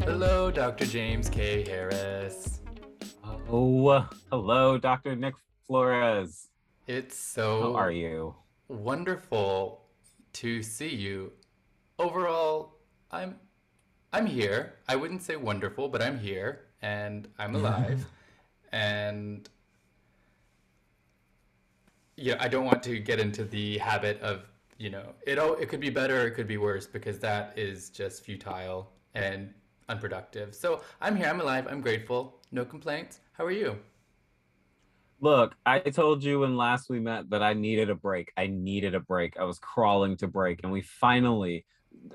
Hello, Dr. James K. Harris. Oh, hello, Dr. Nick Flores. It's so How are you? wonderful to see you. Overall, I'm I'm here. I wouldn't say wonderful, but I'm here and I'm mm-hmm. alive. and yeah, I don't want to get into the habit of, you know, it all it could be better, it could be worse because that is just futile and unproductive. So, I'm here, I'm alive, I'm grateful. No complaints. How are you? Look, I told you when last we met that I needed a break. I needed a break. I was crawling to break, and we finally,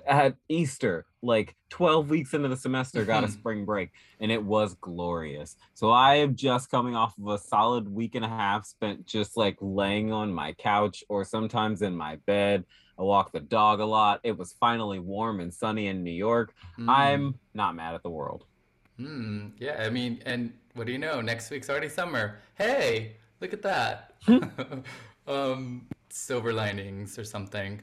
at Easter, like 12 weeks into the semester, got a spring break, and it was glorious. So I am just coming off of a solid week and a half spent just like laying on my couch or sometimes in my bed. I walked the dog a lot. It was finally warm and sunny in New York. Mm. I'm not mad at the world. Hmm. Yeah, I mean, and what do you know? Next week's already summer. Hey, look at that. um, silver linings or something.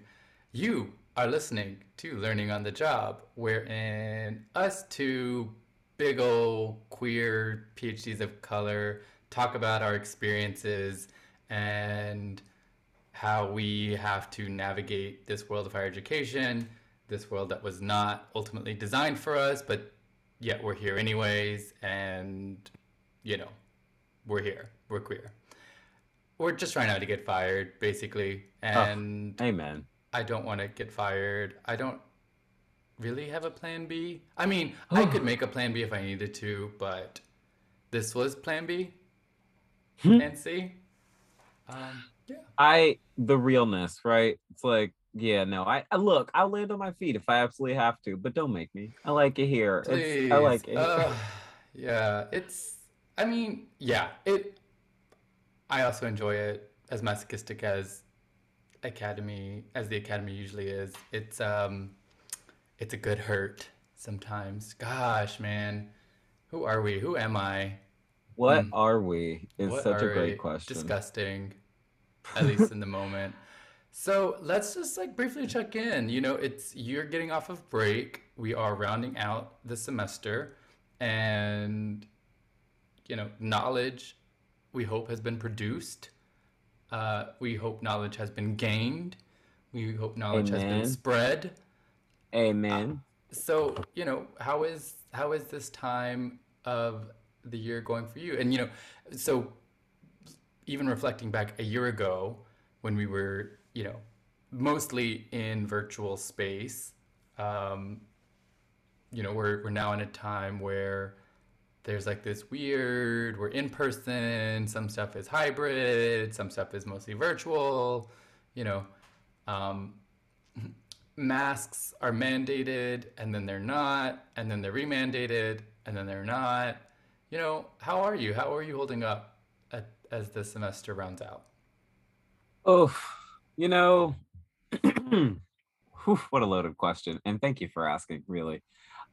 You are listening to Learning on the Job, wherein us two big old queer PhDs of color talk about our experiences and how we have to navigate this world of higher education, this world that was not ultimately designed for us, but yet we're here anyways, and you know, we're here, we're queer. We're just trying not to get fired, basically, oh, and Amen. I don't want to get fired. I don't really have a plan B. I mean, I could make a plan B if I needed to, but this was plan B Hmm. and C. Um, yeah. I the realness, right? It's like, yeah, no, I, I look, I'll land on my feet if I absolutely have to, but don't make me. I like it here. It's, I like it. Uh, yeah, it's. I mean, yeah, it. I also enjoy it as masochistic as Academy, as the Academy usually is. It's um, it's a good hurt sometimes. Gosh, man, who are we? Who am I? what mm. are we? Is What such a great we? question. Disgusting, at least in the moment. So let's just like briefly check in. You know, it's you're getting off of break. We are rounding out the semester, and you know, knowledge we hope has been produced. Uh, we hope knowledge has been gained. We hope knowledge has been spread. Amen. So, you know, how is how is this time of the year going for you? And you know, so even reflecting back a year ago when we were, you know, mostly in virtual space, um, you know, we're we're now in a time where there's like this weird, we're in person, some stuff is hybrid, some stuff is mostly virtual, you know. Um, masks are mandated and then they're not, and then they're remandated and then they're not. You know, how are you? How are you holding up at, as the semester rounds out? Oh, you know, what a loaded question. And thank you for asking, really.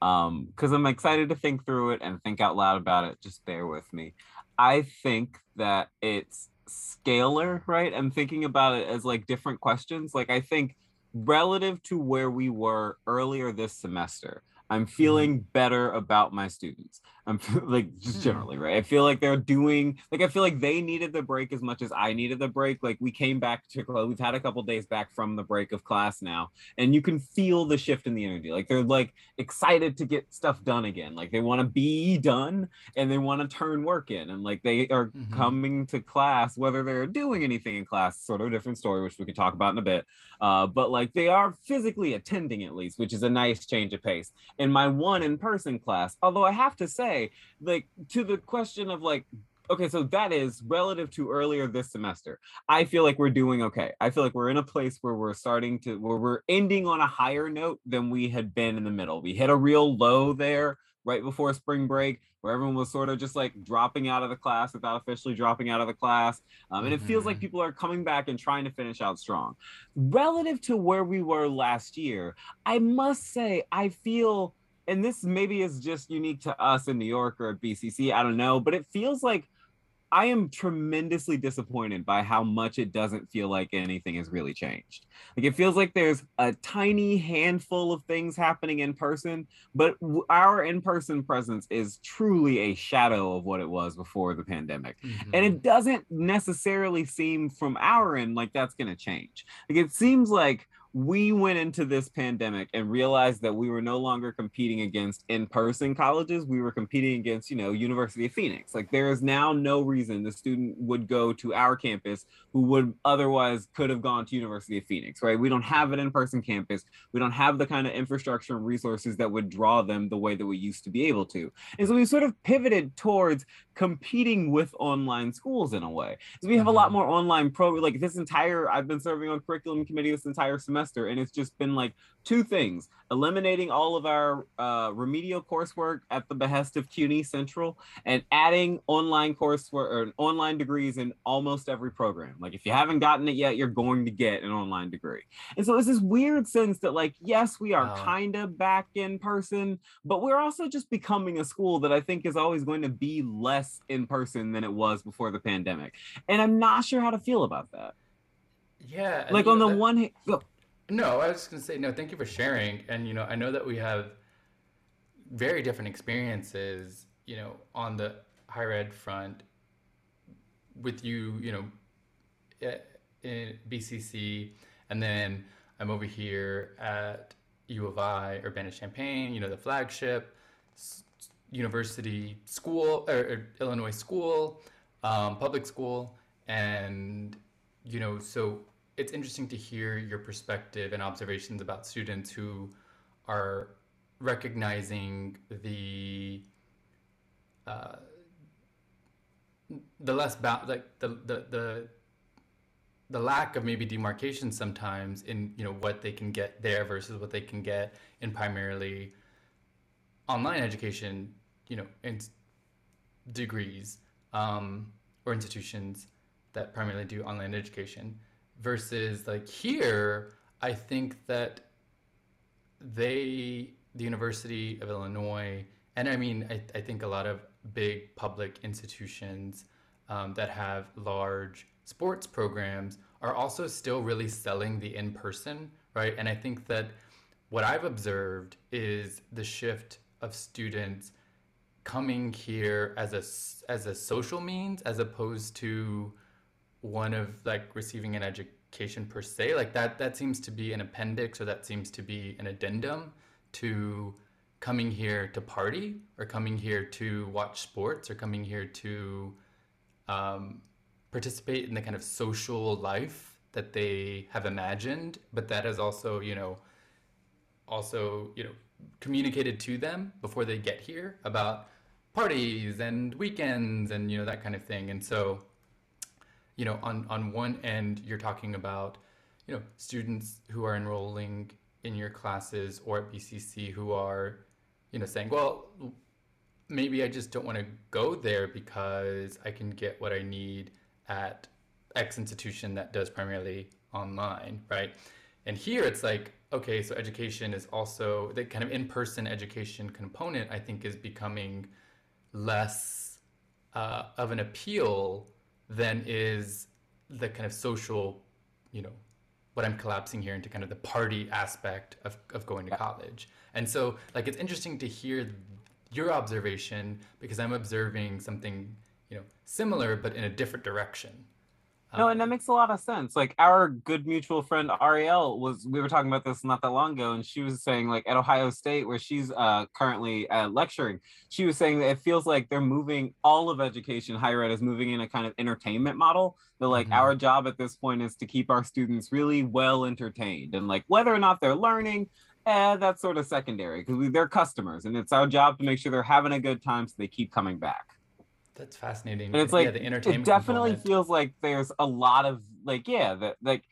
Um, because I'm excited to think through it and think out loud about it. Just bear with me. I think that it's scalar, right? I'm thinking about it as like different questions. Like I think relative to where we were earlier this semester, I'm feeling better about my students. I'm like just Hmm. generally, right? I feel like they're doing like I feel like they needed the break as much as I needed the break. Like we came back to we've had a couple days back from the break of class now, and you can feel the shift in the energy. Like they're like excited to get stuff done again. Like they want to be done and they want to turn work in, and like they are Mhm. coming to class, whether they're doing anything in class, sort of a different story, which we could talk about in a bit. Uh, but like they are physically attending at least, which is a nice change of pace in my one in-person class although i have to say like to the question of like okay so that is relative to earlier this semester. I feel like we're doing okay. I feel like we're in a place where we're starting to where we're ending on a higher note than we had been in the middle. We hit a real low there right before spring break where everyone was sort of just like dropping out of the class without officially dropping out of the class um, and it feels like Mhm. people are coming back and trying to finish out strong. Relative to where we were last year I must say, I feel and this maybe is just unique to us in New York or at BCC, I don't know, but it feels like I am tremendously disappointed by how much it doesn't feel like anything has really changed. Like it feels like there's a tiny handful of things happening in person, but our in-person presence is truly a shadow of what it was before the pandemic. Mm-hmm. And it doesn't necessarily seem from our end like that's going to change. Like it seems like we went into this pandemic and realized that we were no longer competing against in-person colleges. We were competing against you know university of phoenix. Like there is now no reason the student would go to our campus who would otherwise could have gone to university of phoenix right? We don't have an in-person campus. We don't have the kind of infrastructure and resources that would draw them the way that we used to be able to. And so we sort of pivoted towards competing with online schools in a way so we have a lot mm-hmm. more online pro like this entire i've been serving on curriculum committee this entire semester semester, and it's just been like two things eliminating all of our uh, remedial coursework at the behest of CUNY Central and adding online coursework or online degrees in almost every program. Like if you haven't gotten it yet, you're going to get an online degree. And so it's this weird sense that like, yes, we are wow. kind of back in person, but we're also just becoming a school that I think is always going to be less in person than it was before the pandemic. And I'm not sure how to feel about that. Yeah. Like on the that, one hand, no, I was just gonna say no. Thank you for sharing. And you know, I know that we have very different experiences. You know, on the higher ed front, with you, you know, in BCC, and then I'm over here at U of I, Urbana Champaign. You know, the flagship university school or, or Illinois school, um, public school, and you know, so it's interesting to hear your perspective and observations about students who are recognizing the uh, the less ba- like the, the the the lack of maybe demarcation sometimes in you know what they can get there versus what they can get in primarily online education you know in degrees um, or institutions that primarily do online education versus like here i think that they the university of illinois and i mean i, I think a lot of big public institutions um, that have large sports programs are also still really selling the in-person right? And i think that what i've observed is the shift of students coming here as a as a social means as opposed to one of like receiving an education per se like that that seems to be an appendix or that seems to be an addendum to coming here to party or coming here to watch sports or coming here to um, participate in the kind of social life that they have imagined but that is also you know also you know communicated to them before they get here about parties and weekends and you know that kind of thing. And so you know, on, on one end, you're talking about, you know, students who are enrolling in your classes or at BCC who are, you know, saying, well, maybe I just don't want to go there because I can get what I need at X institution that does primarily online, right? And here it's like, okay, so education is also the kind of in person education component, I think, is becoming less uh, of an appeal than is the kind of social, you know, what I'm collapsing here into kind of the party aspect of, of going to college. And so, like, it's interesting to hear your observation because I'm observing something, you know, similar but in a different direction. No, and that makes a lot of sense. Like our good mutual friend Ariel was, we were talking about this not that long ago, and she was saying, like at Ohio State, where she's uh, currently uh, lecturing, she was saying that it feels like they're moving all of education, higher ed is moving in a kind of entertainment model. That like mm-hmm. our job at this point is to keep our students really well entertained, and like whether or not they're learning, eh, that's sort of secondary because they're customers, and it's our job to make sure they're having a good time so they keep coming back. That's fascinating. And it's like yeah, the entertainment. It definitely component. feels like there's a lot of like yeah that like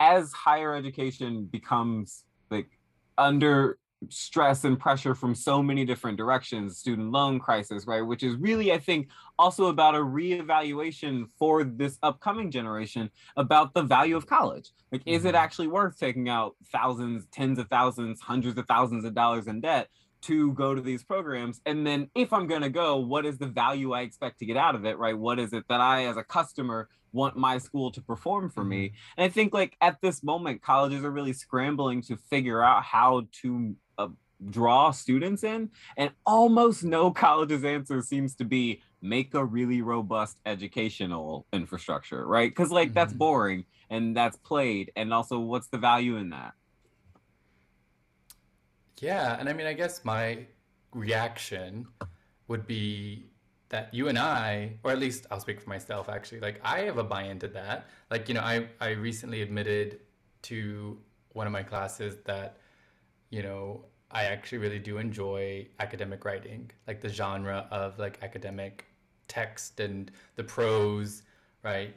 as higher education becomes like under stress and pressure from so many different directions student loan crisis right which is really i think also about a reevaluation for this upcoming generation about the value of college like mm-hmm. is it mm-hmm. actually worth taking out thousands tens of thousands hundreds of thousands of dollars in debt to go to these programs. And then if i'm going to go what is the value i expect to get out of it right? What is it that i as a customer want my school to perform for me? Mm-hmm. and i think like at this moment colleges are really scrambling to figure out how to uh, draw students in and almost no college's answer seems to be make a really robust educational infrastructure right? Because like mm-hmm. that's boring and that's played and also what's the value in that yeah, and I mean, I guess my reaction would be that you and I, or at least I'll speak for myself actually, like I have a buy into that. Like, you know, I, I recently admitted to one of my classes that, you know, I actually really do enjoy academic writing, like the genre of like academic text and the prose, right?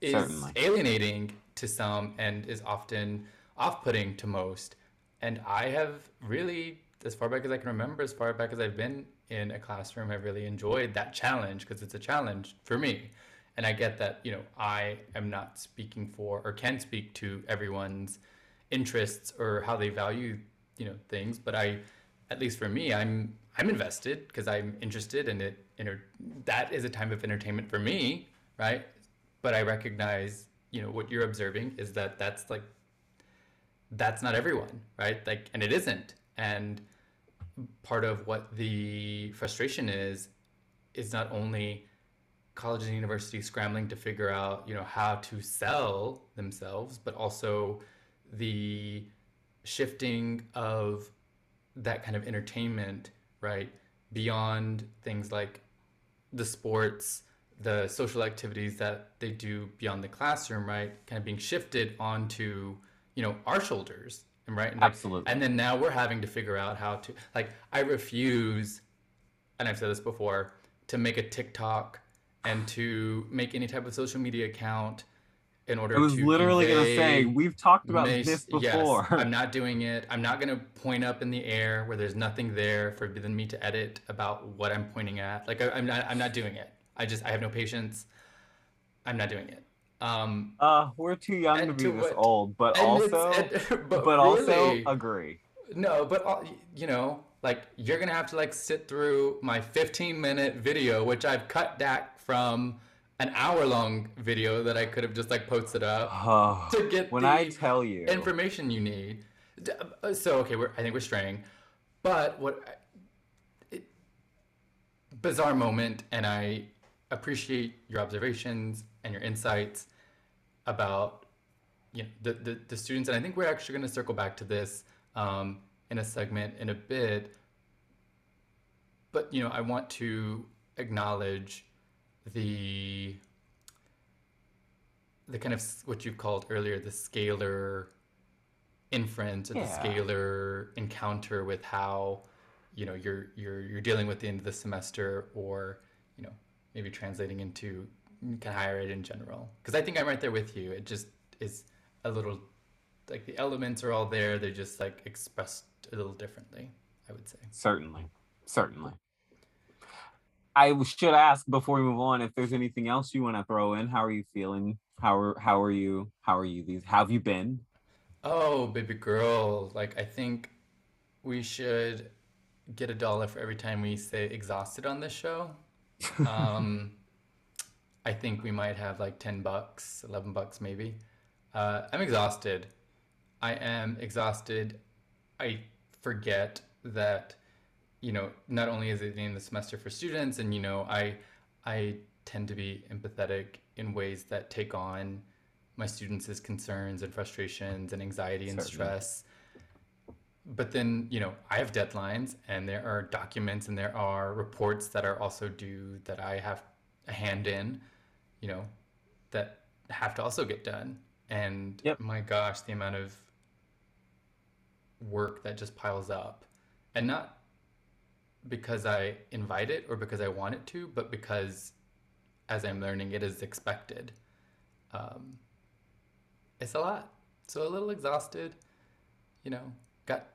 Is Certainly. alienating to some and is often off putting to most and I have really, as far back as I can remember, as far back as I've been in a classroom, I've really enjoyed that challenge because it's a challenge for me. And I get that, you know, I am not speaking for or can speak to everyone's interests or how they value, you know, things, but I, at least for me, I'm I'm invested because I'm interested in it. Inter- that is a time of entertainment for me, right? But I recognize, you know, what you're observing is that that's like that's not everyone, right? Like, and it isn't. And part of what the frustration is, is not only colleges and universities scrambling to figure out, you know, how to sell themselves, but also the shifting of that kind of entertainment, right, beyond things like the sports, the social activities that they do beyond the classroom, right, kind of being shifted onto you know our shoulders right and absolutely and then now we're having to figure out how to like i refuse and i've said this before to make a tiktok and to make any type of social media account in order to. I was literally going to say we've talked about this before. Yes, I'm not doing it. I'm not going to point up in the air where there's nothing there for me to edit about what I'm pointing at. Like I, am not I'm not doing it. I just I have no patience. I'm not doing it. Um, uh, we're too young to be this what, old, but also, and, but, but really, also agree. No, but uh, you know, like you're gonna have to like sit through my 15 minute video, which I've cut back from an hour long video that I could have just like posted up oh, to get when I tell you information you need. Uh, so okay, we're I think we're straying, but what it, bizarre moment, and I appreciate your observations and your insights about you know the, the, the students and i think we're actually going to circle back to this um, in a segment in a bit but you know i want to acknowledge the the kind of what you called earlier the scalar inference or yeah. the scalar encounter with how you know you're you're you're dealing with the end of the semester or you know maybe translating into can hire it in general because I think I'm right there with you. It just is a little like the elements are all there. They're just like expressed a little differently. I would say certainly, certainly. I should ask before we move on if there's anything else you want to throw in. How are you feeling? How are how are you? How are you? These have you been? Oh, baby girl! Like I think we should get a dollar for every time we say exhausted on this show. Um, I think we might have like 10 bucks, 11 bucks maybe. Uh, I'm exhausted. I am exhausted. I forget that, you know, not only is it the end of the semester for students, and, you know, I, I tend to be empathetic in ways that take on my students' concerns and frustrations and anxiety and Certainly. stress. But then, you know, I have deadlines and there are documents and there are reports that are also due that I have a hand in you know, that have to also get done. And yep. my gosh, the amount of work that just piles up. And not because I invite it or because I want it to, but because as I'm learning, it is expected. Um, it's a lot. So a little exhausted, you know, got,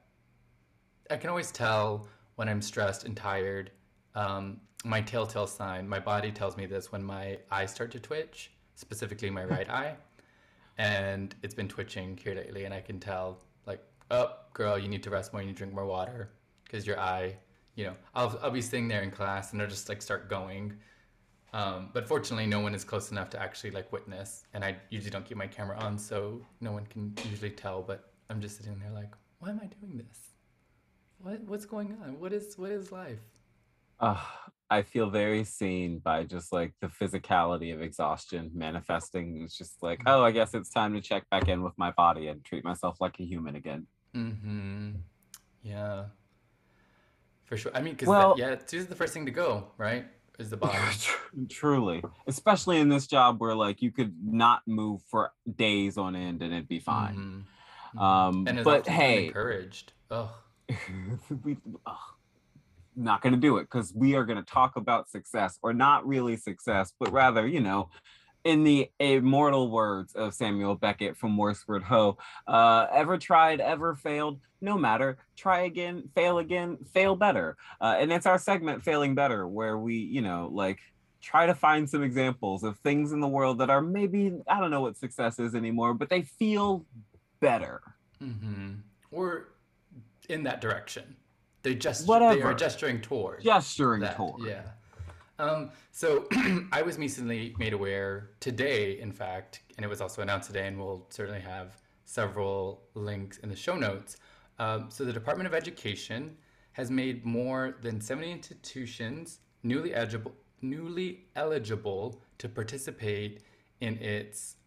I can always tell when I'm stressed and tired. Um, my telltale sign, my body tells me this when my eyes start to twitch, specifically my right eye. And it's been twitching here lately, and I can tell, like, oh, girl, you need to rest more, you need to drink more water because your eye, you know, I'll, I'll be sitting there in class and they'll just like start going. Um, but fortunately, no one is close enough to actually like witness. And I usually don't keep my camera on, so no one can usually tell. But I'm just sitting there like, why am I doing this? What what's going on? What is what is life? Uh, I feel very seen by just like the physicality of exhaustion manifesting. It's just like, oh, I guess it's time to check back in with my body and treat myself like a human again. Mm-hmm. Yeah. For sure. I mean, because Well- yeah, it's usually the first thing to go, right? Is the body. Truly, especially in this job where like you could not move for days on end and it'd be fine. Mhm. Um, And but hey, encouraged. Ugh. we ugh, not going to do it because we are going to talk about success or not really success but rather you know in the immortal words of samuel beckett from Worstward Ho uh, ever tried ever failed no matter try again fail again fail better uh, and it's our segment failing better where we you know like try to find some examples of things in the world that are maybe i don't know what success is anymore but they feel better Mm-hmm. Or in that direction. They just—they are gesturing toward gesturing that. toward Yeah. Um, so I was recently made aware today, in fact, and it was also announced today, and we'll certainly have several links in the show notes. Um, so the Department of Education has made more than 70 institutions newly eligible, newly eligible to participate in its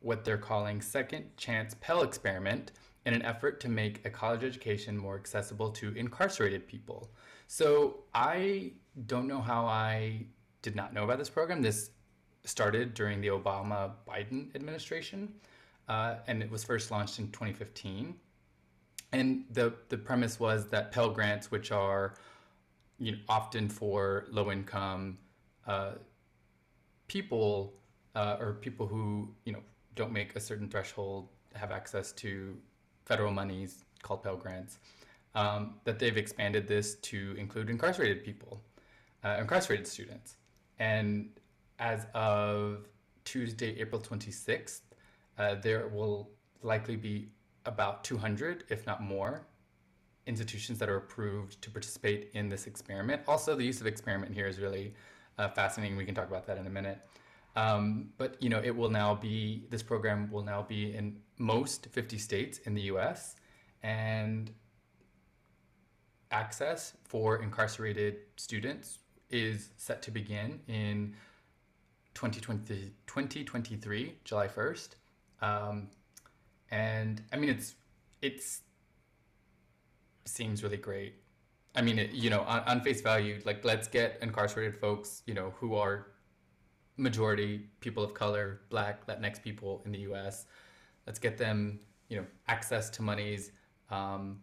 what they're calling Second Chance Pell Experiment in an effort to make a college education more accessible to incarcerated people. So I don't know how I did not know about this program. This started during the Obama Biden administration, uh, and it was first launched in 2015. And the, the premise was that Pell Grants, which are you know, often for low income uh, people uh, or people who you know don't make a certain threshold have access to federal monies called Pell Grants. Um, that they've expanded this to include incarcerated people, uh, incarcerated students, and as of Tuesday, April 26th, uh, there will likely be about 200, if not more, institutions that are approved to participate in this experiment. Also, the use of experiment here is really uh, fascinating. We can talk about that in a minute. Um, but you know, it will now be this program will now be in most 50 states in the U.S. and access for incarcerated students is set to begin in 2020, 2023, July 1st. Um, and I mean, it's it's seems really great. I mean, it, you know, on, on face value, like let's get incarcerated folks, you know, who are majority people of color, black, Latinx people in the U.S. Let's get them, you know, access to monies. Um,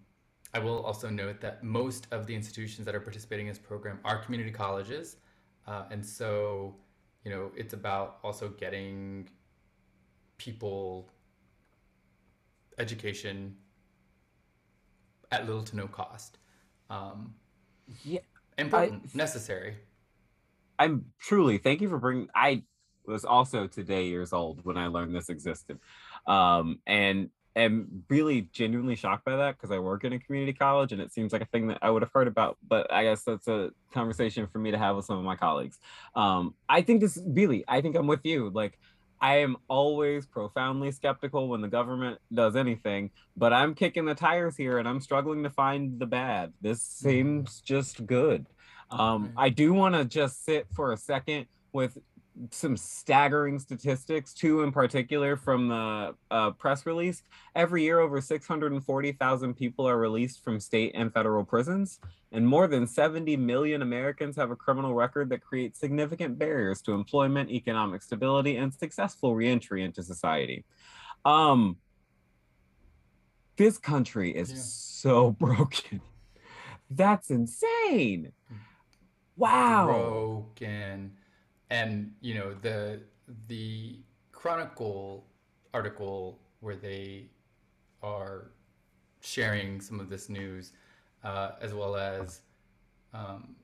I will also note that most of the institutions that are participating in this program are community colleges, uh, and so, you know, it's about also getting people education at little to no cost. Um, Yeah, important, necessary. I'm truly thank you for bringing. I was also today years old when I learned this existed, um, and am really genuinely shocked by that because I work in a community college and it seems like a thing that I would have heard about. But I guess that's a conversation for me to have with some of my colleagues. Um, I think this really, I think I'm with you. Like I am always profoundly skeptical when the government does anything, but I'm kicking the tires here and I'm struggling to find the bad. This seems just good. Um, I do want to just sit for a second with some staggering statistics, two in particular from the uh, press release. Every year, over 640,000 people are released from state and federal prisons, and more than 70 million Americans have a criminal record that creates significant barriers to employment, economic stability, and successful reentry into society. Um, this country is Yeah. so broken. That's insane. Wow. broken and you know the the chronicle article where they are sharing some of this news uh, as well as um,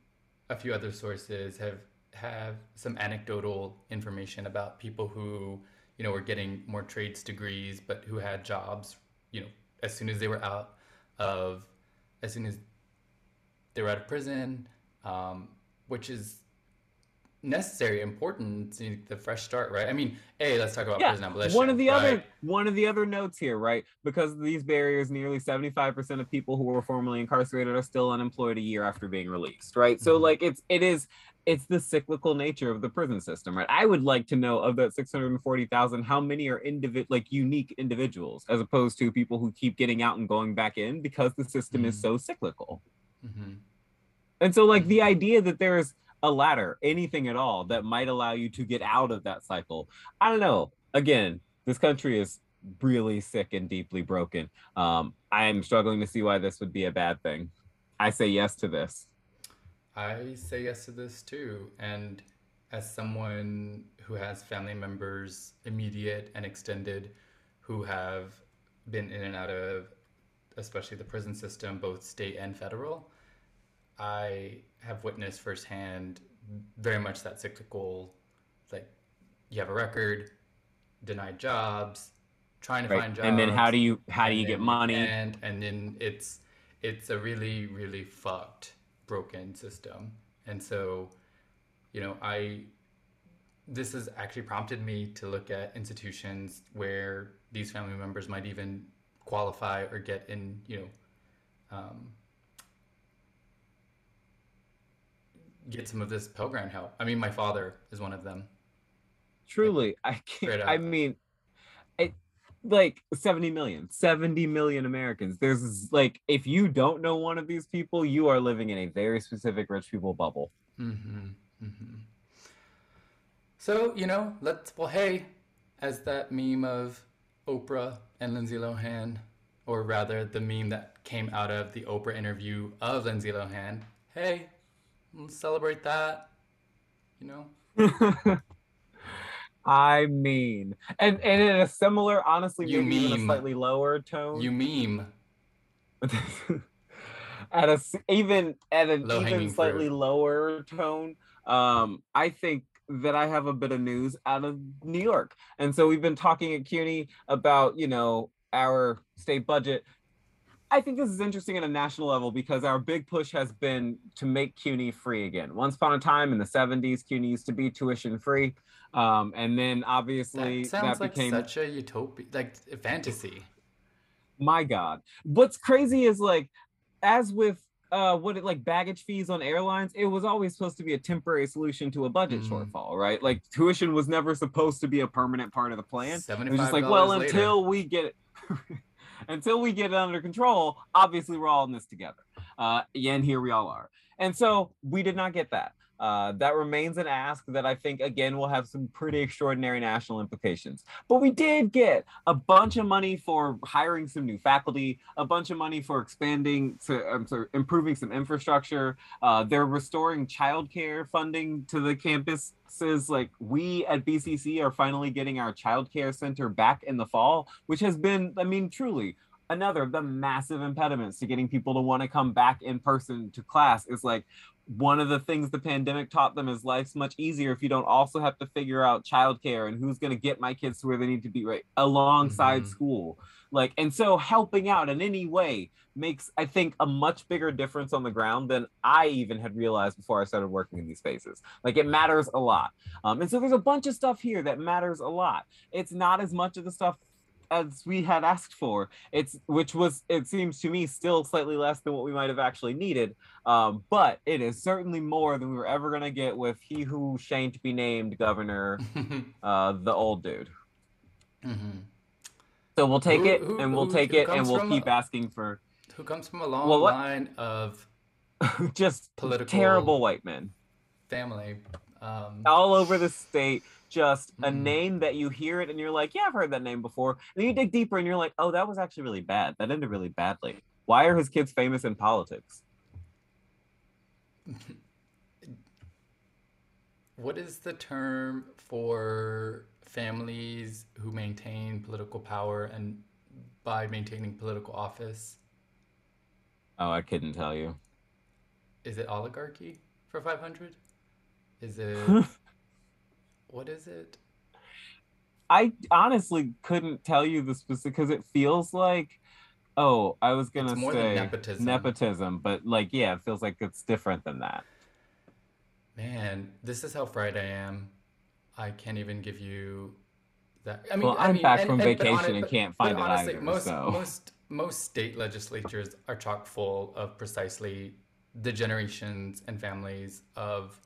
a few other sources have have some anecdotal information about people who you know were getting more trades degrees but who had jobs you know as soon as they were out of, as soon as they were out of prison, um, which is necessary, important, the fresh start, right? I mean, hey, let's talk about Yeah, prison abolition. one of the right? other one of the other notes here, right? Because of these barriers, nearly 75% of people who were formerly incarcerated are still unemployed a year after being released, right? So Mhm. like it's it is it's the cyclical nature of the prison system, right? I would like to know of that 640,000 how many are individ like unique individuals as opposed to people who keep getting out and going back in because the system is Mhm. so cyclical. Mhm. And so, like, the idea that there's a ladder, anything at all, that might allow you to get out of that cycle, I don't know. Again, this country is really sick and deeply broken. Um, I am struggling to see why this would be a bad thing. I say yes to this. I say yes to this too. And as someone who has family members, immediate and extended, who have been in and out of, especially the prison system, both state and federal, I have witnessed firsthand very much that cyclical, like you have a record, denied jobs, trying to Right. find jobs. And then how do you how do you get then money? And and then it's it's a really really fucked broken system. And so, you know, I this has actually prompted me to look at institutions where these family members might even qualify or get in, you know, um, get some of this Pell Grant help. I mean, my father is one of them. Truly, I can't. I mean, it like 70 million, 70 million Americans. There's like, if you don't know one of these people, you are living in a very specific rich people bubble. Mm-hmm. Mm-hmm. So, you know, let's, well, hey, as that meme of Oprah and Lindsay Lohan, or rather the meme that came out of the Oprah interview of Lindsay Lohan, hey, let's celebrate that, you know? I mean, and and in a similar, honestly, You maybe even a meme. slightly lower tone. You meme. at a even at an Low-hanging even slightly fruit. lower tone. Um, I think that I have a bit of news out of New York, and so we've been talking at CUNY about you know our state budget. I think this is interesting at a national level because our big push has been to make CUNY free again. Once upon a time in the 70s, CUNY used to be tuition free. Um, and then obviously That sounds that like became such a utopia, like a fantasy. my god what's crazy is like as with uh what it like baggage fees on airlines it was always supposed to be a temporary solution to a budget Mm. shortfall right like tuition was never supposed to be a permanent part of the plan it was just like $75 well later. until we get until we get it under control obviously we're all in this together. Uh and here we all are. And so we did not get that uh, that remains an ask that I think again will have some pretty extraordinary national implications. But we did get a bunch of money for hiring some new faculty, a bunch of money for expanding to um, sorry, improving some infrastructure. Uh, they're restoring childcare funding to the campuses. Like we at BCC are finally getting our childcare center back in the fall, which has been, I mean, truly another of the massive impediments to getting people to want to come back in person to class is like one of the things the pandemic taught them is life's much easier if you don't also have to figure out childcare and who's going to get my kids to where they need to be right alongside Mhm. school. Like and so helping out in any way makes i think a much bigger difference on the ground than i even had realized before i started working in these spaces. Like it matters a lot. Um, and so there's a bunch of stuff here that matters a lot. It's not as much of the stuff as we had asked for. It's which was it seems to me still slightly less than what we might have actually needed. Um, but it is certainly more than we were ever going to get with he who shan't be named governor uh, the old dude. Hmm so we'll take Who- it who- and we'll who- take it and we'll keep a- asking for Who comes from a long Well, line of just Political- terrible white men. family. Um, all over the state just a Mhm. name that you hear it and you're like yeah i've heard that name before and then you dig deeper and you're like oh that was actually really bad that ended really badly why are his kids famous in politics What is the term for families who maintain political power and by maintaining political office? oh i couldn't tell you Is it oligarchy for 500? Is it, what is it? I honestly couldn't tell you the specific because it feels like Oh, I was gonna It's more than say nepotism. nepotism, but like, yeah, it feels like it's different than that. Man, this is how fried I am. I can't even give you that. I mean, Well, I I'm mean, back and- from and- vacation and can't find it honestly, either, most so. most most state legislatures are chock full of precisely the generations and families of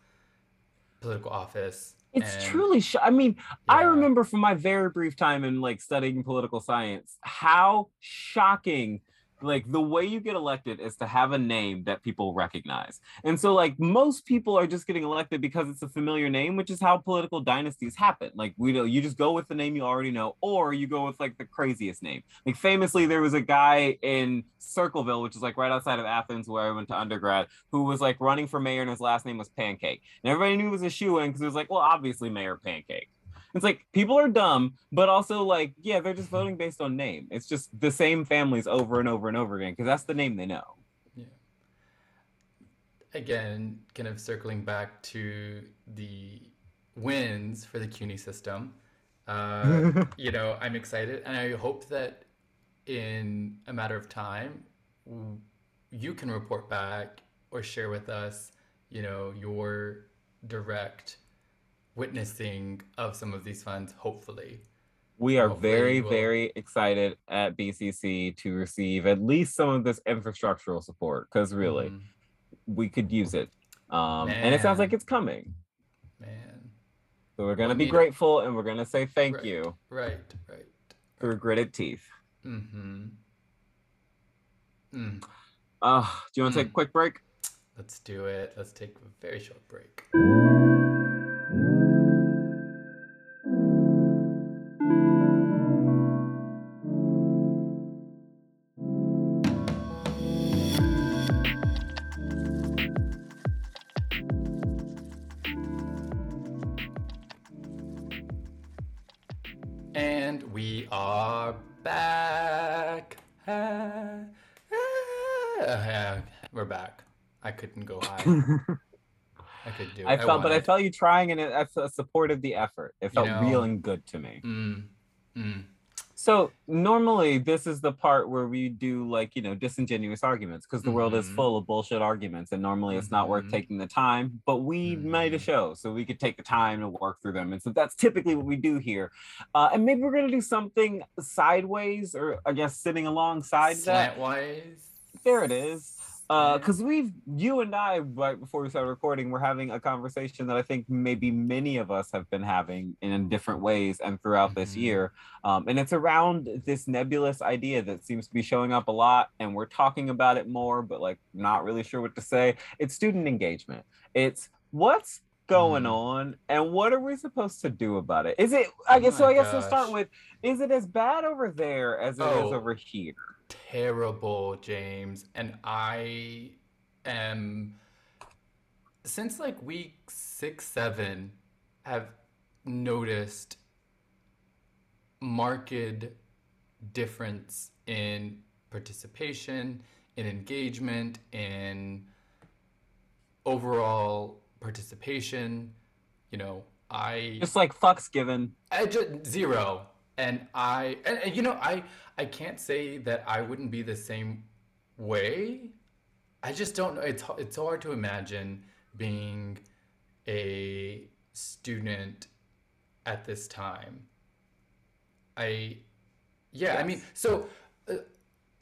political office. It's and- truly. Sh- I mean, I remember from my very brief time in like studying political science how shocking like the way you get elected is to have a name that people recognize. And so like most people are just getting elected because it's a familiar name, which is how political dynasties happen. Like we know you just go with the name you already know or you go with like the craziest name. Like famously there was a guy in Circleville, which is like right outside of Athens where I went to undergrad, who was like running for mayor and his last name was Pancake. And everybody knew it was a shoo in because it was like, well, obviously Mayor Pancake. It's like people are dumb, but also like, yeah, they're just voting based on name. It's just the same families over and over and over again because that's the name they know. Yeah. Again, kind of circling back to the wins for the CUNY system, uh, you know, I'm excited and I hope that in a matter of time, you can report back or share with us, you know, your direct witnessing of some of these funds, hopefully. We are Hopefully very, will- very excited at BCC to receive at least some of this infrastructural support because really Mhm. we could use it. Um, and it sounds like it's coming. Man. So we're going to Well, be need it. grateful and we're going to say thank Right. you Right, right. through gritted teeth. Mm-hmm. Mm. Uh, do you want to take Mm. a quick break? Let's do it. Let's take a very short break. Yeah, we're back. I couldn't go high. I could do it. I felt, but I felt you trying, and it, I supported the effort. It You felt know- real and good to me. Mm, mm, So normally, this is the part where we do like you know disingenuous arguments because the world is Mhm. full of bullshit arguments, and normally it's not worth Mhm. taking the time. But we made a Mhm. show, so we could take the time to work through them, and so that's typically what we do here. Uh, and maybe we're gonna do something sideways, or I guess sitting alongside that. There it is. Because we've, you and I, right before we started recording, we're having a conversation that I think maybe many of us have been having in different ways and throughout this Mhm. year. Um, and it's around this nebulous idea that seems to be showing up a lot, and we're talking about it more, but like not really sure what to say. It's student engagement. It's what's going Mhm. on and what are we supposed to do about it? Is it, I Oh guess, so I guess we'll start with, is it as bad over there as it is Oh. over here? Terrible, James. And I am since like week six, seven, have noticed marked difference in participation, in engagement, in overall participation. You know, I Just like fucks given. I just zero. And I and, and you know I I can't say that I wouldn't be the same way. I just don't know. It's it's so hard to imagine being a student at this time. I yeah, I mean, so uh,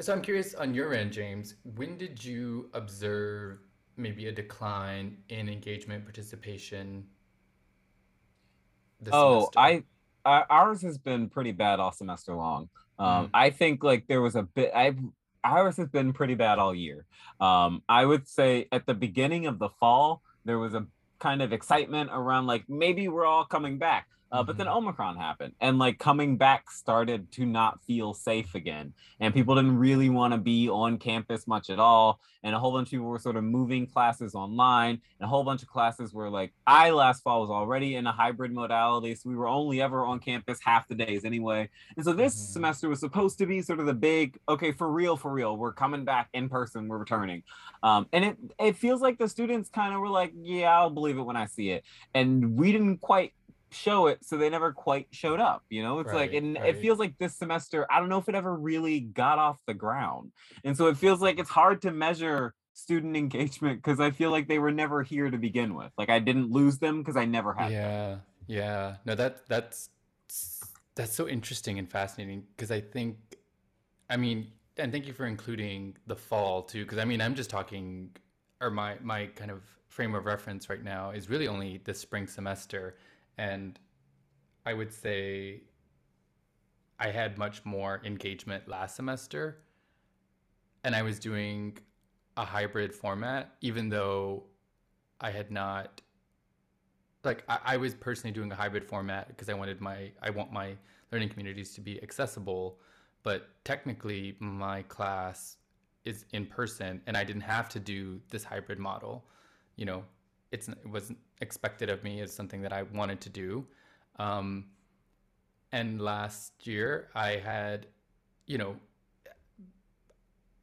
so I'm curious on your end, James. When did you observe maybe a decline in engagement participation? this Oh, semester? I uh, ours has been pretty bad all semester long. Um, Mm. I think like there was a bit. I ours has been pretty bad all year. Um, I would say at the beginning of the fall there was a kind of excitement around like maybe we're all coming back. Uh, But then Omicron happened, and like coming back started to not feel safe again, and people didn't really want to be on campus much at all. And a whole bunch of people were sort of moving classes online, and a whole bunch of classes were like, I last fall was already in a hybrid modality, so we were only ever on campus half the days anyway. And so this Mhm. semester was supposed to be sort of the big, okay, for real, for real, we're coming back in person, we're returning. Um, and it it feels like the students kind of were like, yeah, I'll believe it when I see it. And we didn't quite show it so they never quite showed up you know it's like and right. it feels like this semester i don't know if it ever really got off the ground and so it feels like it's hard to measure student engagement because i feel like they were never here to begin with like i didn't lose them because i never had them. Yeah, yeah. No, that that's that's so interesting and fascinating because I think, I mean, and thank you for including the fall too, because I mean, I'm just talking, or my my kind of frame of reference right now is really only the spring semester, and I would say I had much more engagement last semester, and I was doing a hybrid format, even though I had not like I, I was personally doing a hybrid format because I wanted my I want my learning communities to be accessible, but technically my class is in person and I didn't have to do this hybrid model. You know, it's it wasn't expected of me. is something that I wanted to do. Um, and last year I had, you know,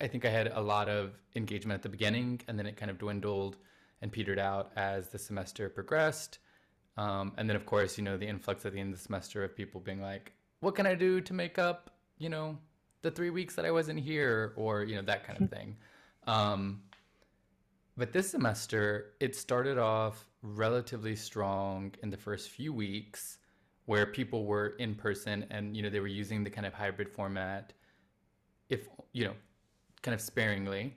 I think I had a lot of engagement at the beginning, and then it kind of dwindled and petered out as the semester progressed. Um, and then, of course, you know, the influx at the end of the semester of people being like, what can I do to make up, you know, the three weeks that I wasn't here, or, you know, that kind of thing. Um, but this semester, it started off relatively strong in the first few weeks where people were in person and, you know, they were using the kind of hybrid format, if, you know, kind of sparingly.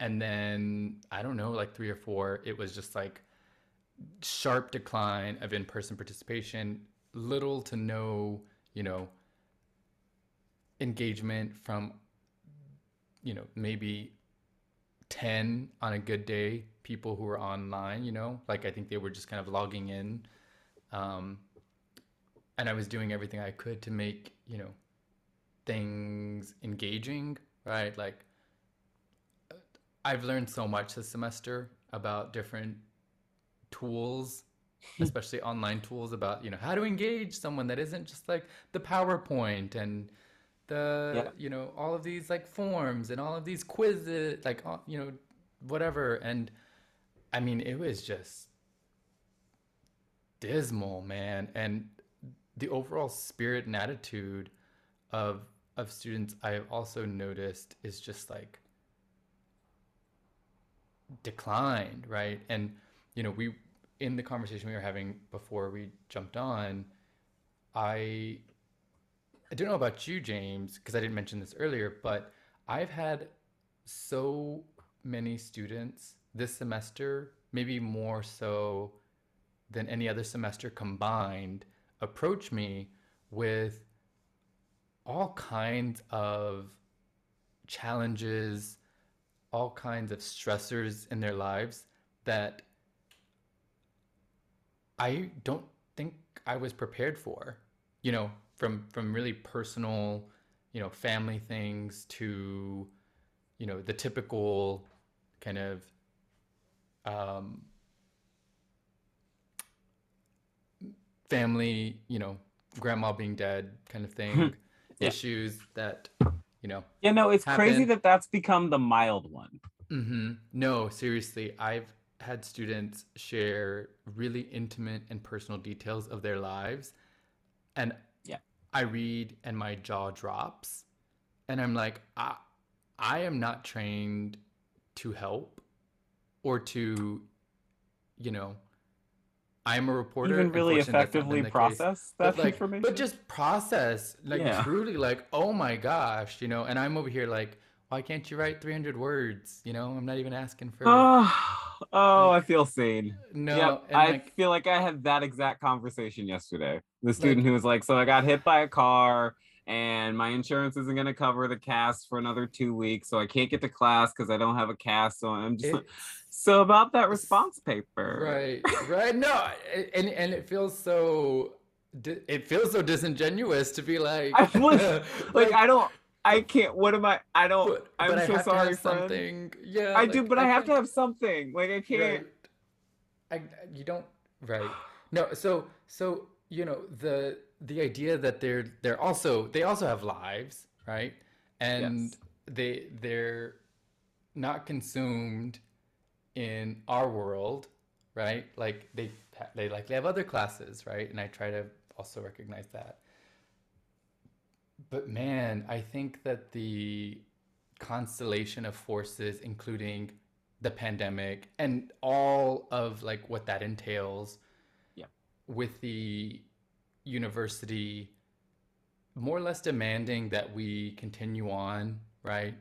And then, I don't know, like three or four, it was just like, sharp decline of in-person participation little to no you know engagement from you know maybe 10 on a good day people who were online you know like i think they were just kind of logging in um, and i was doing everything i could to make you know things engaging right? Like i've learned so much this semester about different tools especially online tools about you know how to engage someone that isn't just like the powerpoint and the Yeah. you know all of these like forms and all of these quizzes like all- you know whatever. And i mean it was just dismal man. And the overall spirit and attitude of of students i've also noticed is just like declined right? And you know we in the conversation we were having before we jumped on i i don't know about you james because i didn't mention this earlier but i've had so many students this semester maybe more so than any other semester combined approach me with all kinds of challenges all kinds of stressors in their lives that I don't think I was prepared for. You know, from from really personal, you know, family things to, you know, the typical kind of um, family, you know, grandma being dead kind of thing, Yeah. issues that, you know, Yeah, no, it's crazy that that's become the mild one. hmm No, seriously, I've had students share really intimate and personal details of their lives, and. I read and my jaw drops, and I'm like, I, I am not trained to help or to, you know, I'm a reporter. Even really effectively process that But like, information. but just process, like Yeah. truly, like, oh my gosh, you know. And I'm over here like, why can't you write 300 words? You know, I'm not even asking for oh, like- I feel seen. no. yep, I like, feel like I had that exact conversation yesterday. The student who was like, "So I got hit by a car, and my insurance isn't going to cover the cast for another two weeks, so I can't get to class because I don't have a cast." So I'm just like, so about that response paper, right, right. No, and and it feels so. It feels so disingenuous to be like, I was- Like I don't, I can't. What am I? I don't. but, I'm but I so to sorry, something. Yeah, I do, but I, have to have something. Like I can't. Right. I you don't right. No, so so you know the the idea that they're they're also they also have lives, right? And Yes. they they're not consumed in our world, right? Like they they likely have other classes, right? And I try to also recognize that. But man, I think that the constellation of forces, including the pandemic and all of like what that entails, Yeah. with the university more or less demanding that we continue on, right?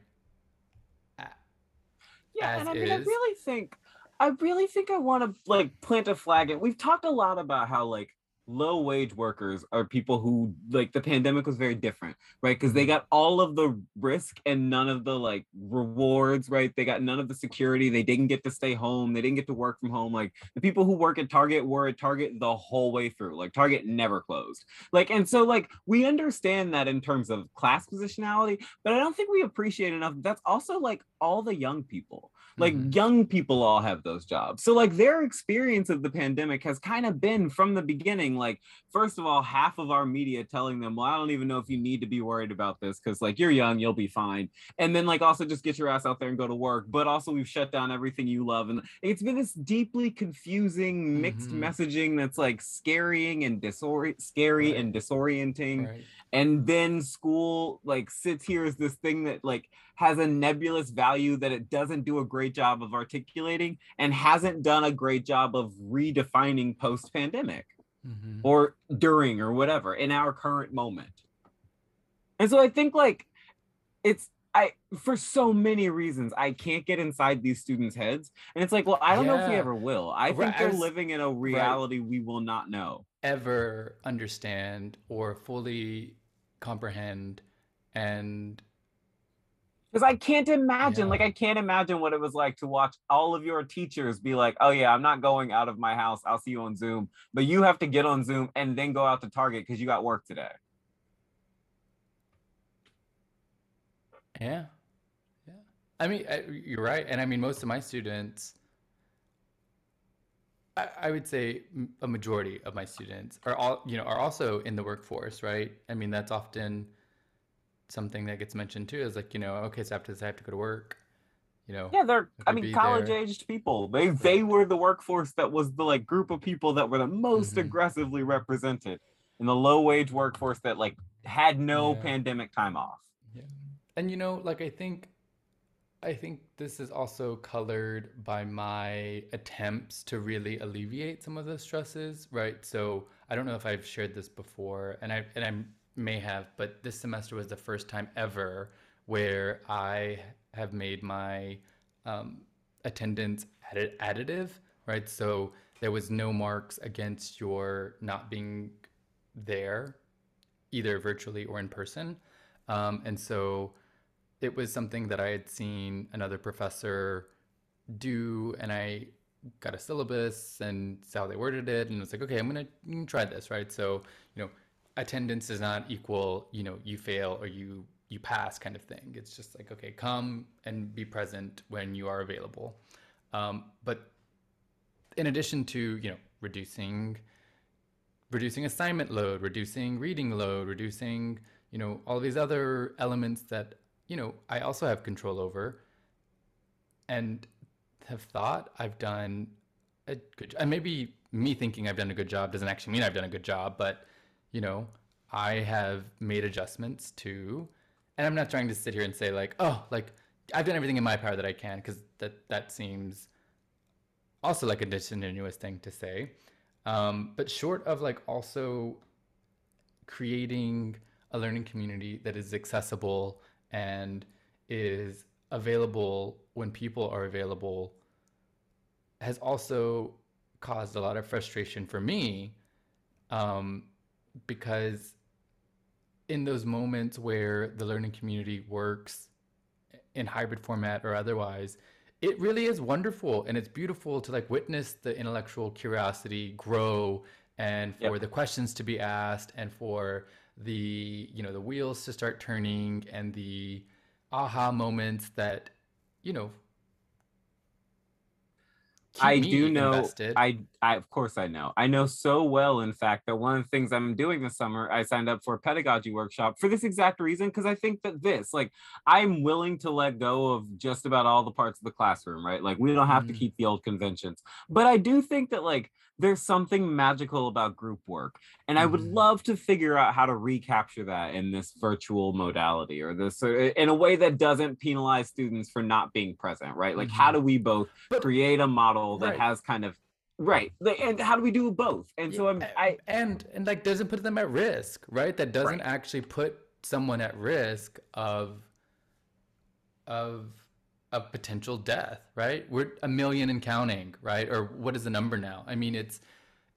Yeah, As and I mean, I really think, I really think I want to like plant a flag. And we've talked a lot about how like low wage workers are people who like the pandemic was very different, right? Because they mm-hmm. got all of the risk and none of the like rewards, right? They got none of the security. They didn't get to stay home. They didn't get to work from home. Like the people who work at Target were at Target the whole way through. Like Target never closed. Like, and so like we understand that in terms of class positionality, but I don't think we appreciate enough. That's also like all the young people like Mhm. young people all have those jobs so like their experience of the pandemic has kind of been from the beginning like first of all half of our media telling them well i don't even know if you need to be worried about this because like you're young you'll be fine and then like also just get your ass out there and go to work but also we've shut down everything you love and it's been this deeply confusing mixed Mhm. messaging that's like scaring and disori- scary Right. and disorienting Right. And then school like sits here as this thing that like has a nebulous value that it doesn't do a great job of articulating and hasn't done a great job of redefining post pandemic Mhm. or during or whatever in our current moment. And so i think like it's i for so many reasons i can't get inside these students heads and it's like well i don't know if we ever will. I think they're living in a reality we will not know. Ever understand or fully comprehend and Because I can't imagine, Yeah. like, I can't imagine what it was like to watch all of your teachers be like, oh, yeah, I'm not going out of my house. I'll see you on Zoom. But you have to get on Zoom and then go out to Target because you got work today. yeah yeah i mean I, you're right and i mean most of my students I, would say a majority of my students are all you know are also in the workforce right i mean that's often something that gets mentioned too is like you know okay so after this i have to go to work you know Yeah, they're, I mean, college there. aged people. They they were the workforce that was the like group of people that were the most Mhm. aggressively represented in the low wage workforce that like had no Yeah. pandemic time off. Yeah, And you know, like I think I think this is also colored by my attempts to really alleviate some of the stresses, right? So I don't know if I've shared this before, and I and I may have, but this semester was the first time ever where I have made my um, attendance addi- additive, right? So there was no marks against your not being there, either virtually or in person. Um, and so it was something that I had seen another professor do, and I got a syllabus and saw how they worded it, and it's like, okay, I'm gonna try this, right? So, you know, attendance does not equal, you know, you fail or you you pass kind of thing. It's just like, okay, come and be present when you are available. Um, but in addition to, you know, reducing reducing assignment load, reducing reading load, reducing, you know, all these other elements that, you know, I also have control over and have thought I've done a good and maybe me thinking I've done a good job doesn't actually mean I've done a good job, but you know, I have made adjustments to and I'm not trying to sit here and say like, oh, like I've done everything in my power that I can because that that seems also like a disingenuous thing to say. Um, but short of like also creating a learning community that is accessible and is available when people are available has also caused a lot of frustration for me um, because in those moments where the learning community works in hybrid format or otherwise it really is wonderful and it's beautiful to like witness the intellectual curiosity grow and for Yep. the questions to be asked and for the you know the wheels to start turning and the aha moments that you know I do know. invested. I, I, of course, I know. I know so well, in fact, that one of the things I'm doing this summer, I signed up for a pedagogy workshop for this exact reason, because I think that this, like, I'm willing to let go of just about all the parts of the classroom, right? Like, we don't have to Mhm. keep the old conventions, but I do think that, like, there's something magical about group work, and I would Mhm. love to figure out how to recapture that in this virtual modality or this, in a way that doesn't penalize students for not being present, right? Like, how Mhm. do we both create a model that Right. has kind of right and how do we do both and so i'm i and and like doesn't put them at risk, right? That doesn't actually put someone at risk of of of potential death, right? We're a million and counting, right? Or what is the number now? I mean, it's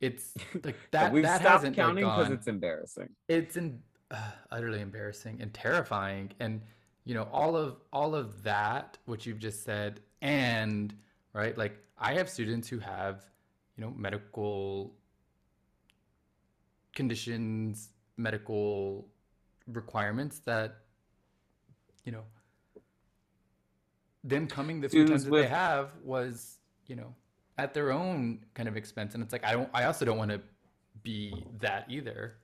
it's like that we've that stopped hasn't like, counting because gone- it's embarrassing it's in, uh, utterly embarrassing and terrifying and you know all of all of that what you've just said and right like i have students who have you know medical conditions medical requirements that you know them coming the few Students times that they have was you know at their own kind of expense. And it's like i don't i also don't want to be that either.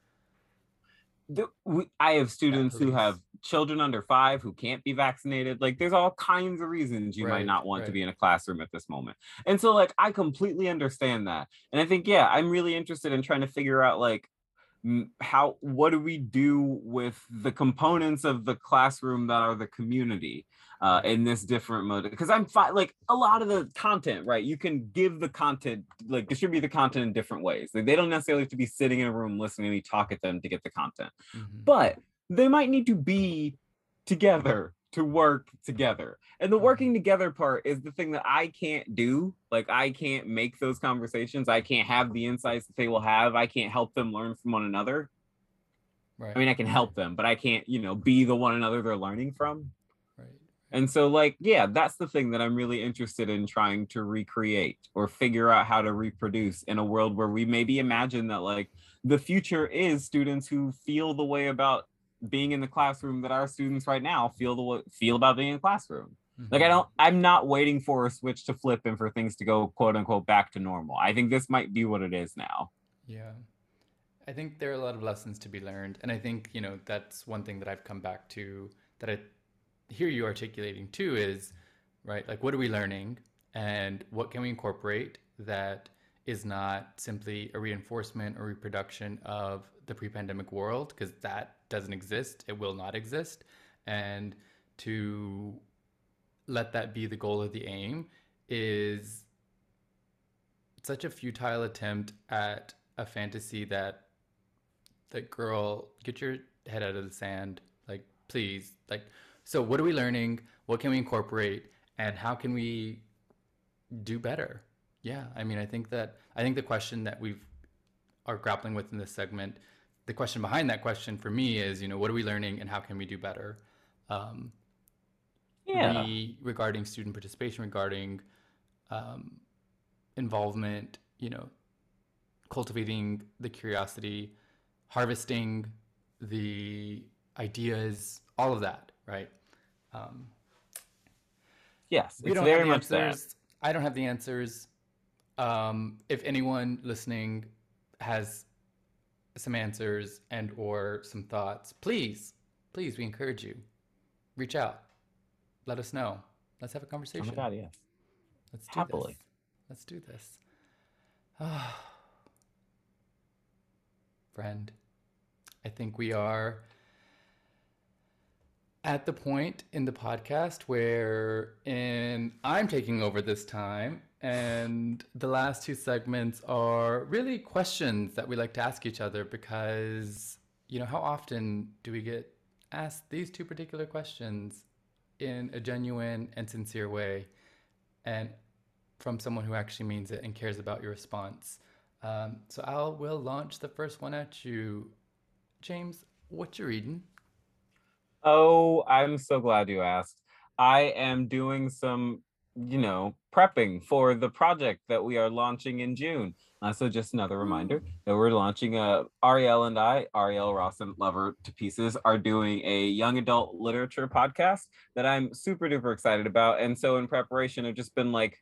The- we, i have students who have children under five who can't be vaccinated. Like there's all kinds of reasons you might not want to be in a classroom at this moment. And so like i completely understand that. And i think yeah i'm really interested in trying to figure out like how what do we do with the components of the classroom that are the community uh, in this different mode? Because i'm fi- like a lot of the content right? You can give the content like distribute the content in different ways. Like, they don't necessarily have to be sitting in a room listening to me talk at them to get the content. Mhm. but they might need to be together to work together. And the mm-hmm. working together part is the thing that i can't do. Like i can't make those conversations. I can't have the insights that they will have. I can't help them learn from one another. Right. i mean i can help them but i can't you know be the one another they're learning from. Right. And so, like, yeah, that's the thing that I'm really interested in trying to recreate or figure out how to reproduce in a world where we maybe imagine that, like, the future is students who feel the way about being in the classroom that our students right now feel the feel about being in a classroom. Like, I Mhm. don't, I'm not waiting for a switch to flip and for things to go quote unquote back to normal. I think this might be what it is now. Yeah. I think there are a lot of lessons to be learned. And I think, you know, that's one thing that I've come back to that I hear you articulating too is, right, like what are we learning and what can we incorporate that is not simply a reinforcement or reproduction of the pre pandemic world, because that doesn't exist. It will not exist. And to let that be the goal of the aim is such a futile attempt at a fantasy that that girl get your head out of the sand like please like so what are we learning what can we incorporate and how can we do better yeah i mean i think that i think the question that we've are grappling with in this segment the question behind that question for me is you know what are we learning and how can we do better um, Yeah. re- regarding student participation, regarding um, involvement, you know, cultivating the curiosity, harvesting the ideas, all of that, right? Um, yes. we It's don't very have the much that. I don't have the answers. Um, if anyone listening has some answers and or some thoughts, please, please, we encourage you. Reach out. Let us know. Let's have a conversation. Oh my God, yes. Let's do Happily. this. Let's do this. Friend, I think we are at the point in the podcast where in I'm taking over this time and the last two segments are really questions that we like to ask each other because you know how often do we get asked these two particular questions in a genuine and sincere way and from someone who actually means it and cares about your response. Um, so I will launch the first one at you. James, what you reading? Oh, I'm so glad you asked. I am doing some, you know, prepping for the project that we are launching in June. Uh, so just another reminder that we're launching a Ariel and I, Ariel Ross and Lover to Pieces, are doing a young adult literature podcast that I'm super duper excited about. And so in preparation, I've just been like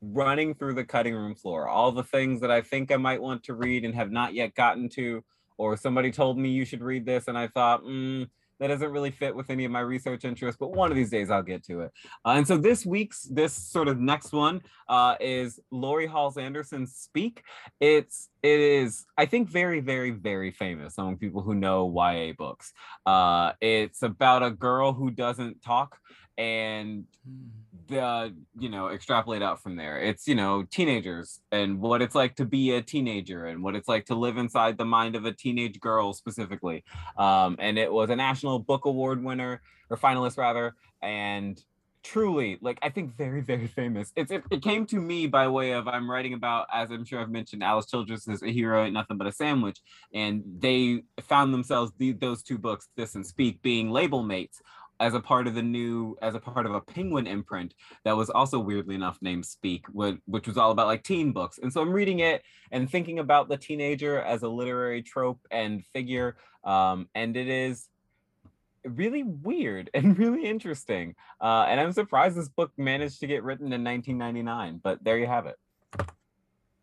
running through the cutting room floor. All the things that I think I might want to read and have not yet gotten to, or somebody told me you should read this, and I thought, mm, that doesn't really fit with any of my research interests, but one of these days I'll get to it. Uh, and so this week's, this sort of next one uh, is Laurie Halse Anderson's Speak. It's, it is, I think, very, very, very famous among people who know YA books. Uh, it's about a girl who doesn't talk and hmm. the you know extrapolate out from there. It's you know teenagers and what it's like to be a teenager and what it's like to live inside the mind of a teenage girl specifically. Um, and it was a national book award winner or finalist rather and truly like i think very very famous. It's it, it came to me by way of i'm writing about as i'm sure i've mentioned alice childress is a hero ain't nothing but a sandwich and they found themselves the, those two books this and speak being label mates as a part of the new as a part of a penguin imprint that was also weirdly enough named speak which was all about like teen books. And so i'm reading it and thinking about the teenager as a literary trope and figure um, and it is really weird and really interesting uh, and i'm surprised this book managed to get written in 1999 but there you have it.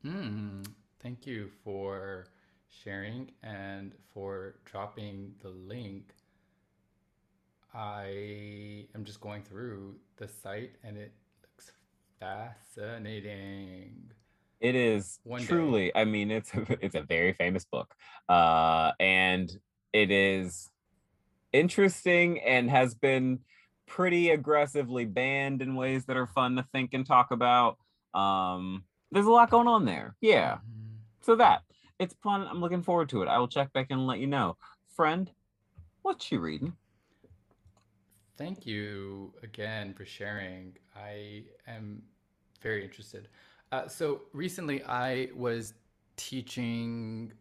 Mm, thank you for sharing and for dropping the link I am just going through the site and it looks fascinating. It is One truly. Day. I mean, it's a, it's a very famous book, uh, and it is interesting and has been pretty aggressively banned in ways that are fun to think and talk about. Um, there's a lot going on there. Yeah. Mm-hmm. So that it's fun. I'm looking forward to it. I will check back and let you know. Friend, what's you reading? Thank you again for sharing. I am very interested. Uh, so recently, I was teaching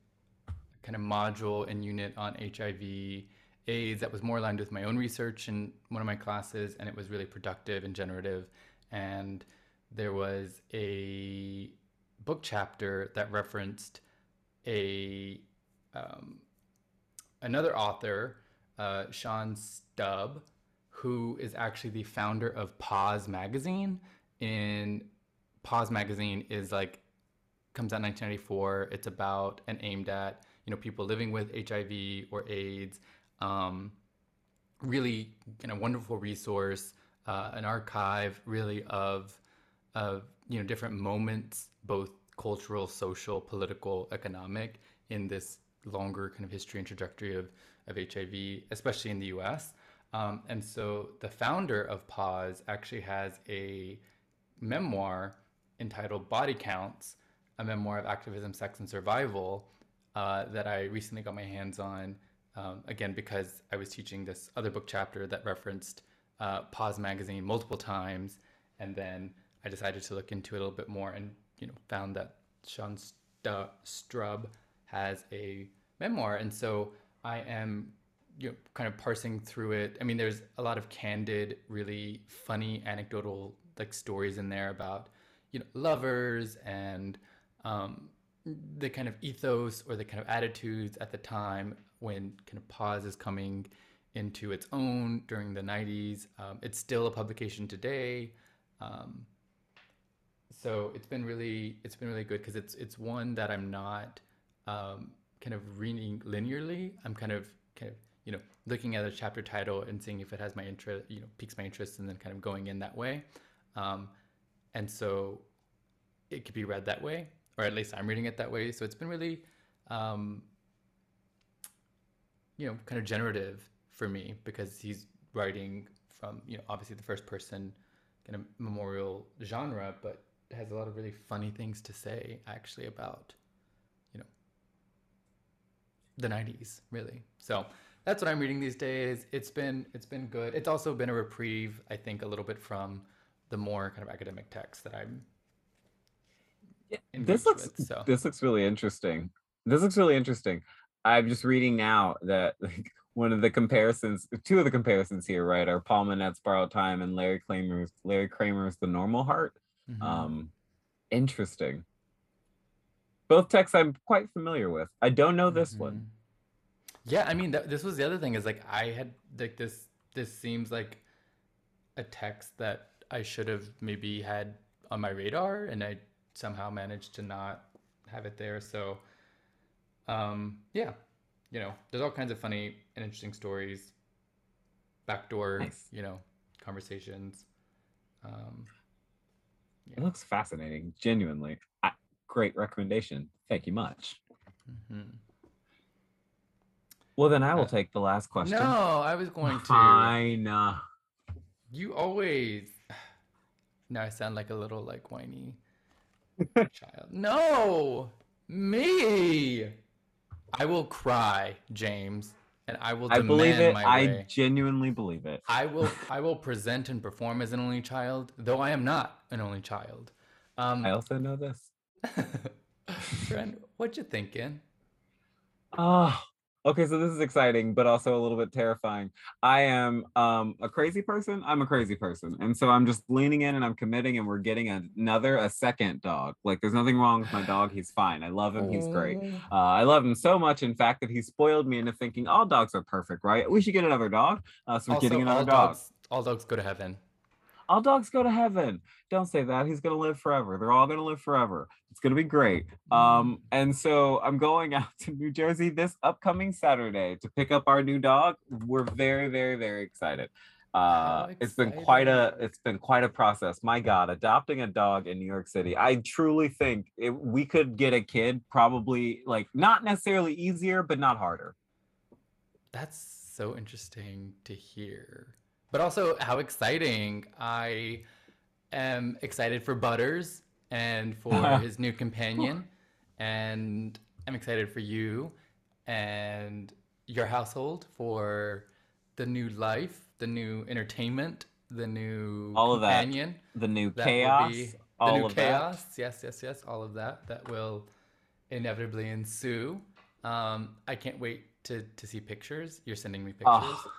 kind of module and unit on HIV AIDS that was more aligned with my own research in one of my classes, and it was really productive and generative. And there was a book chapter that referenced a um, another author, uh, Sean Strub, who is actually the founder of POZ Magazine. In POZ Magazine is like comes out in 1994. It's about and aimed at you know people living with HIV or AIDS. Um, really, you know, wonderful resource, uh, an archive really of of you know different moments, both cultural, social, political, economic, in this longer kind of history and trajectory of of HIV, especially in the U.S. Um, and so the founder of POZ actually has a memoir entitled Body Counts, a memoir of activism, sex, and survival uh, that I recently got my hands on. Um, again, because I was teaching this other book chapter that referenced uh, POZ magazine multiple times, and then I decided to look into it a little bit more, and you know, found that Sean St- Strub has a memoir, and so I am you know, kind of parsing through it. I mean, there's a lot of candid, really funny anecdotal like stories in there about you know lovers and um, the kind of ethos or the kind of attitudes at the time when kind of POZ is coming into its own during the 90s. Um, it's still a publication today. Um, so it's been really it's been really good because it's it's one that I'm not um, kind of reading linearly. I'm kind of kind of you know, looking at a chapter title and seeing if it has my interest, you know, piques my interest, and then kind of going in that way. Um, and so it could be read that way, or at least I'm reading it that way. So it's been really, um, you know, kind of generative for me because he's writing from, you know, obviously the first person kind of memorial genre, but has a lot of really funny things to say actually about, you know, the 90s, really. So that's what I'm reading these days. It's been it's been good. It's also been a reprieve, I think, a little bit from the more kind of academic text that I'm. This looks with, so. this looks really interesting. This looks really interesting. I'm just reading now that like one of the comparisons, two of the comparisons here, right, are Paul Monette's Borrowed Time and Larry Kramer's Larry Kramer's The Normal Heart. Mm-hmm. Um, interesting. Both texts I'm quite familiar with. I don't know this mm-hmm. one. Yeah, I mean, th- this was the other thing is like I had like this. This seems like a text that I should have maybe had on my radar, and I somehow managed to not have it there. So, um, yeah, you know, there's all kinds of funny and interesting stories, backdoor, Nice. you know, conversations. Um, It looks fascinating, genuinely. I, great recommendation. Thank you much. mhm. Well, then I will Uh, take the last question. No, I was going to. Fine. uh, You always. Now I sound like a little like whiny child. No, me. I will cry, James, and I will I demand believe it. my I way. genuinely believe it. I will. I will present and perform as an only child, though I am not an only child. Um, I also know this. friend, what you thinking? Oh, okay. So this is exciting, but also a little bit terrifying. I am um, a crazy person. I'm a crazy person, and so I'm just leaning in and I'm committing, and we're getting another, a second dog. Like, there's nothing wrong with my dog. He's fine. I love him. He's great. Oh. Uh, I love him so much, in fact, that he spoiled me into thinking all dogs are perfect, right? We should get another dog. Uh, so we're Also, getting another all dog. dogs, all dogs go to heaven. All dogs go to heaven. Don't say that. He's gonna live forever. They're all gonna live forever. It's gonna be great. Um, and so I'm going out to New Jersey this upcoming Saturday to pick up our new dog. We're very, very, very excited. Uh, it's been quite a it's been quite a process. My God, adopting a dog in New York City. I truly think it, we could get a kid probably like not necessarily easier, but not harder. That's so interesting to hear. But also, how exciting! I am excited for Butters and for his new companion, and I'm excited for you and your household for the new life, the new entertainment, the new All of that. companion. The new That chaos, be the all new of chaos. Yes, yes, yes. All of that that will inevitably ensue. Um, I can't wait to to see pictures. You're sending me pictures. Oh,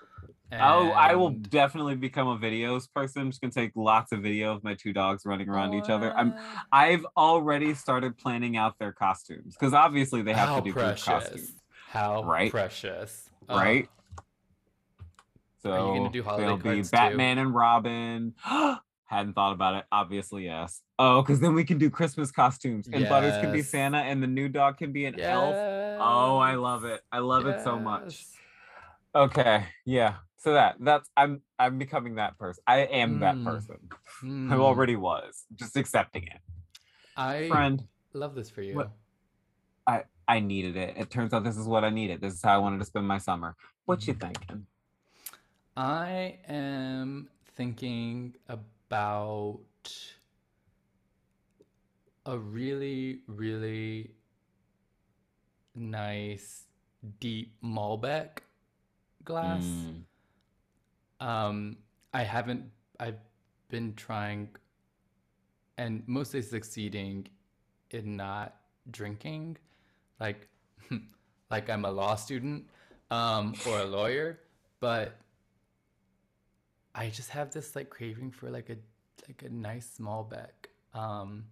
Oh, I will definitely become a videos person. I'm just gonna take lots of video of my two dogs running around each other. I'm oh. I've already started planning out their costumes because obviously they have How to do precious. costumes, How Right? precious. Oh, right? So Are you gonna do holiday they'll be cards too? Batman and Robin. Hadn't thought about it. Obviously, yes. Oh, because then we can do Christmas costumes, and Butters can be Santa, and the new dog can be an elf. Oh, I love it. I love it so much. Okay, yeah. So that that's I'm I'm becoming that person. I am that Mm. person. I Hmm. already was. Just accepting it. I Friend, love this for you. What- I needed it. It turns out this is what I needed. This is how I wanted to spend my summer. What you Mhm. thinking? I am thinking about a really, really nice deep Malbec glass. Mm, Um, I haven't. I've been trying, and mostly succeeding in not drinking, like, like I'm a law student, um, or a lawyer. But I just have this like craving for like a like a nice Malbec, um,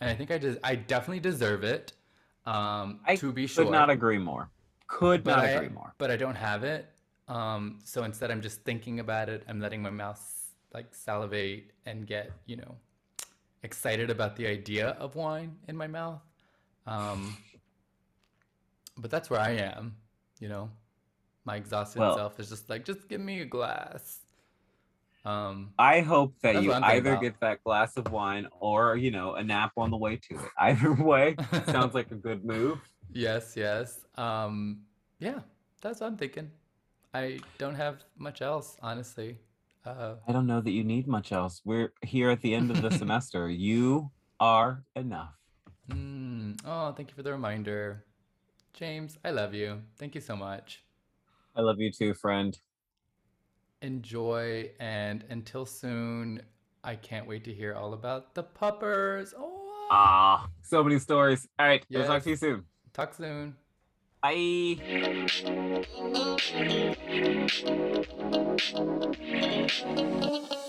and I think I just I definitely deserve it. Um, I to be sure, Could not agree more. Could but not I, agree more. but I don't have it. Um, so instead, I'm just thinking about it. I'm letting my mouth like salivate and get you know excited about the idea of wine in my mouth. Um, but that's where I am. You know, my exhausted Well- self is just like, just give me a glass. Um, I hope that you what I'm thinking either about. get that glass of wine or, you know, a nap on the way to it. Either way, sounds like a good move. yes, yes. Um, yeah, that's what I'm thinking. I don't have much else, honestly. Uh, I don't know that you need much else. We're here at the end of the semester. You are enough. Mm, oh, thank you for the reminder. James, I love you. Thank you so much. I love you too, friend. Enjoy, and until soon, I can't wait to hear all about the puppers. Oh, Ah, so many stories. All right, we'll talk to you soon. talk soon. 拜。Thank you.